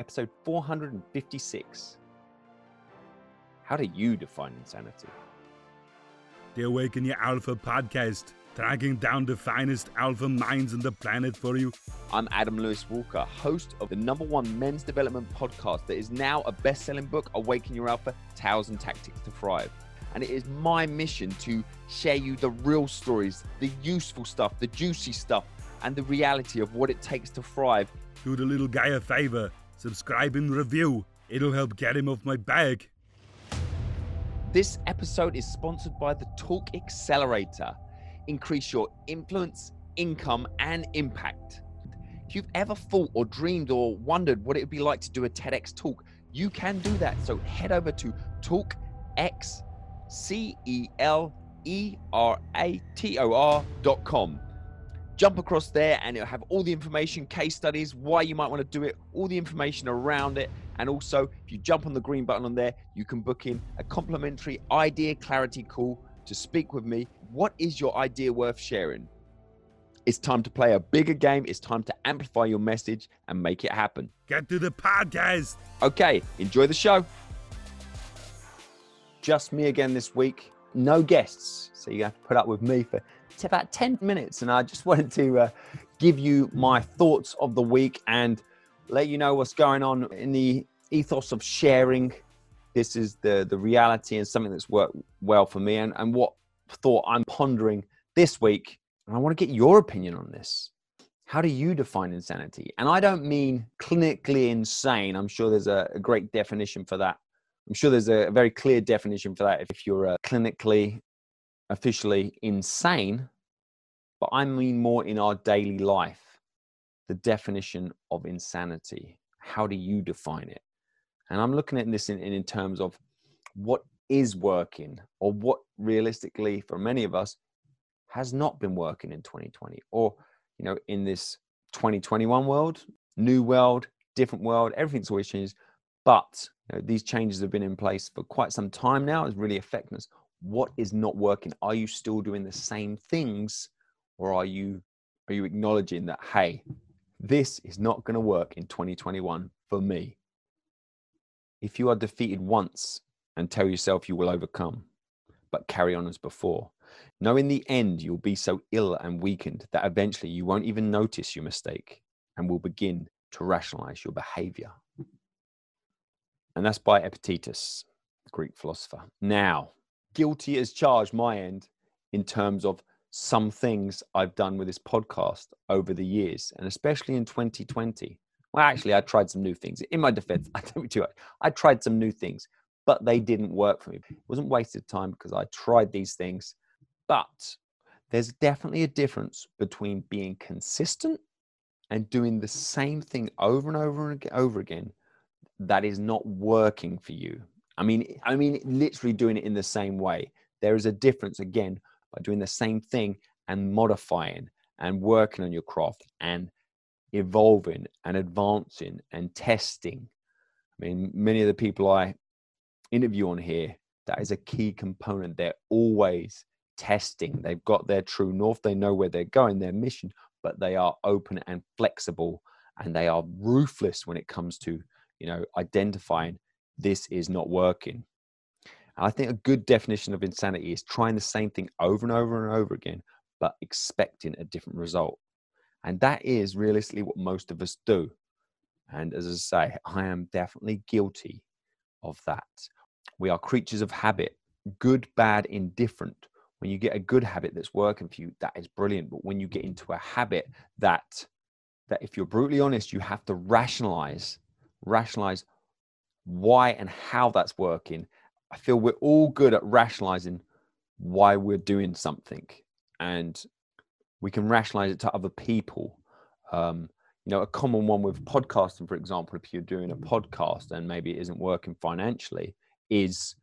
episode 456. How do you define insanity? The Awaken Your Alpha podcast, tracking down the finest alpha minds on the planet for you. I'm Adam Lewis Walker, host of the number one men's development podcast that is now a best selling book, Awaken Your Alpha Tales and Tactics to Thrive. And it is my mission to share you the real stories, the useful stuff, the juicy stuff, and the reality of what it takes to thrive. Do the little guy a favor, subscribe and review. It'll help get him off my back. This episode is sponsored by the Talk Accelerator. Increase your influence, income, and impact. If you've ever thought or dreamed or wondered what it would be like to do a TEDx talk, you can do that. So head over to talkx, C E L E R A T O R.com. Jump across there and it'll have all the information, case studies, why you might want to do it, all the information around it. And also, if you jump on the green button on there, you can book in a complimentary idea clarity call to speak with me. What is your idea worth sharing? It's time to play a bigger game. It's time to amplify your message and make it happen. Get to the podcast. Okay, enjoy the show. Just me again this week. No guests. So you have to put up with me for it's about 10 minutes. And I just wanted to uh, give you my thoughts of the week and let you know what's going on in the ethos of sharing. This is the, the reality and something that's worked well for me and, and what thought I'm pondering this week. And I want to get your opinion on this. How do you define insanity? And I don't mean clinically insane. I'm sure there's a, a great definition for that. I'm sure there's a, a very clear definition for that if, if you're a clinically officially insane, but I mean more in our daily life. The definition of insanity. How do you define it? And I'm looking at this in, in, terms of what is working or what realistically for many of us has not been working in 2020 or you know in this 2021 world new world different world everything's always changed but you know, these changes have been in place for quite some time now it's really affecting us what is not working? Are you still doing the same things or are you are you acknowledging that hey this is not going to work in 2021 for me? If you are defeated once and tell yourself you will overcome but carry on as before know in the end you'll be so ill and weakened that eventually you won't even notice your mistake and will begin to rationalize your behavior. And that's by epictetus the greek philosopher. Now guilty as charged my end in terms of some things I've done with this podcast over the years, and especially in 2020. Well, actually, I tried some new things. In my defense, I don't do it. I tried some new things, but they didn't work for me. It wasn't wasted time because I tried these things. But there's definitely a difference between being consistent and doing the same thing over and over and over again that is not working for you. I mean, I mean, literally doing it in the same way. There is a difference again by doing the same thing and modifying and working on your craft and evolving and advancing and testing. I mean, many of the people I interview on here, that is a key component. They're always testing. They've got their true north. They know where they're going, their mission, but they are open and flexible and they are ruthless when it comes to, you know, identifying this is not working. I think a good definition of insanity is trying the same thing over and over and over again, but expecting a different result. And that is realistically what most of us do. And as I say, I am definitely guilty of that. We are creatures of habit, good, bad, indifferent. When you get a good habit that's working for you, that is brilliant. But when you get into a habit that that if you're brutally honest, you have to rationalize, rationalize why and how that's working. I feel we're all good at rationalizing why we're doing something, and we can rationalize it to other people. Um, you know, a common one with podcasting, for example, if you're doing a podcast and maybe it isn't working financially, is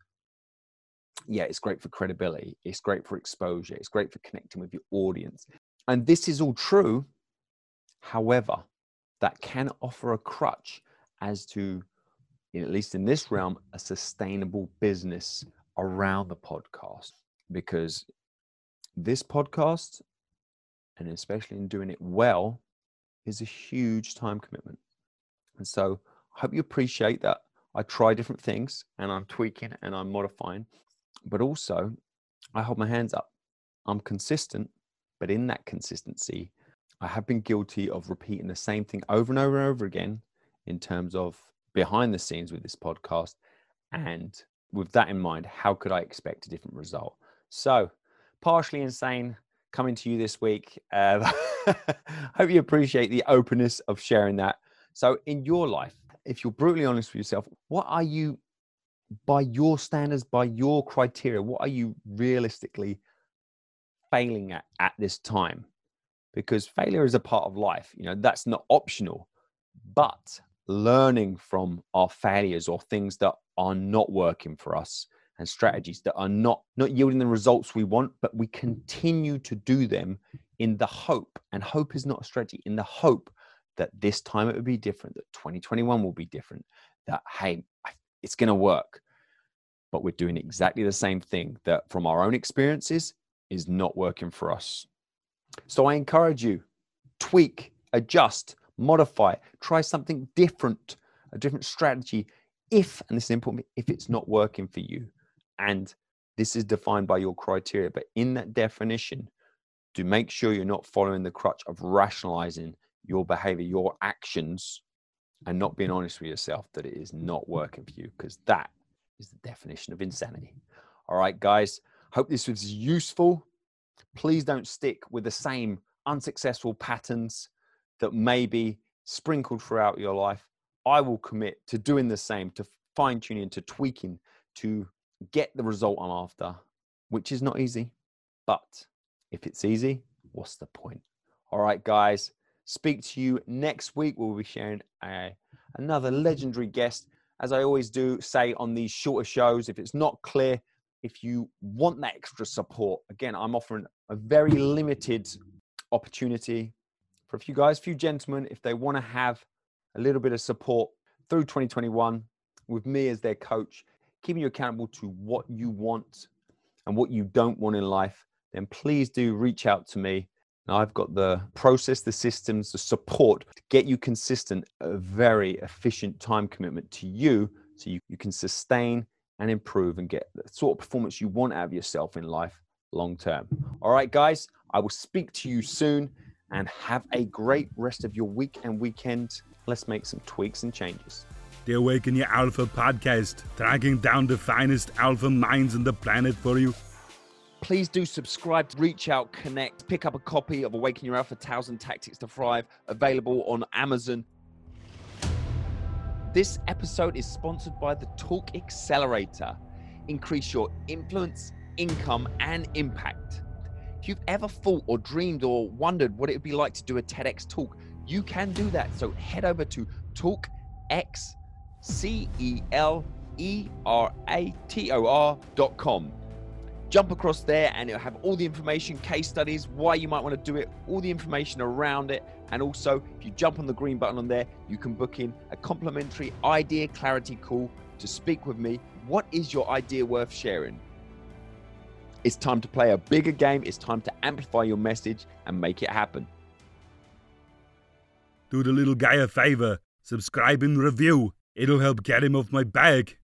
yeah, it's great for credibility, it's great for exposure, it's great for connecting with your audience. And this is all true. However, that can offer a crutch as to at least in this realm, a sustainable business around the podcast. Because this podcast, and especially in doing it well, is a huge time commitment. And so I hope you appreciate that I try different things and I'm tweaking and I'm modifying, but also I hold my hands up. I'm consistent, but in that consistency, I have been guilty of repeating the same thing over and over and over again in terms of behind the scenes with this podcast. And with that in mind, how could I expect a different result? So, partially insane coming to you this week. Uh, hope you appreciate the openness of sharing that. So, in your life, if you're brutally honest with yourself, what are you, by your standards, by your criteria, what are you realistically failing at at this time? Because failure is a part of life. You know, that's not optional. But learning from our failures or things that are not working for us and strategies that are not not yielding the results we want but we continue to do them in the hope and hope is not a strategy in the hope that this time it will be different that 2021 will be different that hey it's going to work. But we're doing exactly the same thing that from our own experiences is not working for us. So i encourage you tweak adjust modify, try something different, a different strategy. If, and this is important, if it's not working for you, and this is defined by your criteria, but in that definition, to make sure you're not following the crutch of rationalizing your behavior, your actions, and not being honest with yourself that it is not working for you, because that is the definition of insanity. All right, guys, hope this was useful. Please don't stick with the same unsuccessful patterns that may be sprinkled throughout your life, I will commit to doing the same, to fine tuning, to tweaking, to get the result I'm after, which is not easy. But if it's easy, what's the point? All right, guys, speak to you next week. We'll be sharing a, another legendary guest. As I always do say on these shorter shows, if it's not clear, if you want that extra support, again, I'm offering a very limited opportunity for a few guys, a few gentlemen, if they want to have a little bit of support through 2021 with me as their coach, keeping you accountable to what you want and what you don't want in life, then please do reach out to me. I've got the process, the systems, the support to get you consistent, a very efficient time commitment to you so you, you can sustain and improve and get the sort of performance you want out of yourself in life long term. All right, guys, I will speak to you soon and have a great rest of your week and weekend. Let's make some tweaks and changes. The Awaken Your Alpha podcast, tracking down the finest alpha minds on the planet for you. Please do subscribe, reach out, connect, pick up a copy of Awaken Your Alpha Tales and Tactics to Thrive, available on Amazon. This episode is sponsored by the Talk Accelerator. Increase your influence, income, and impact. If you've ever thought or dreamed or wondered what it would be like to do a TEDx talk, you can do that. So head over to talkxcelerator.com. Jump across there and it'll have all the information, case studies, why you might want to do it, all the information around it. And also, if you jump on the green button on there, you can book in a complimentary idea clarity call to speak with me. What is your idea worth sharing? It's time to play a bigger game. It's time to amplify your message and make it happen. Do the little guy a favor, subscribe and review. It'll help get him off my back.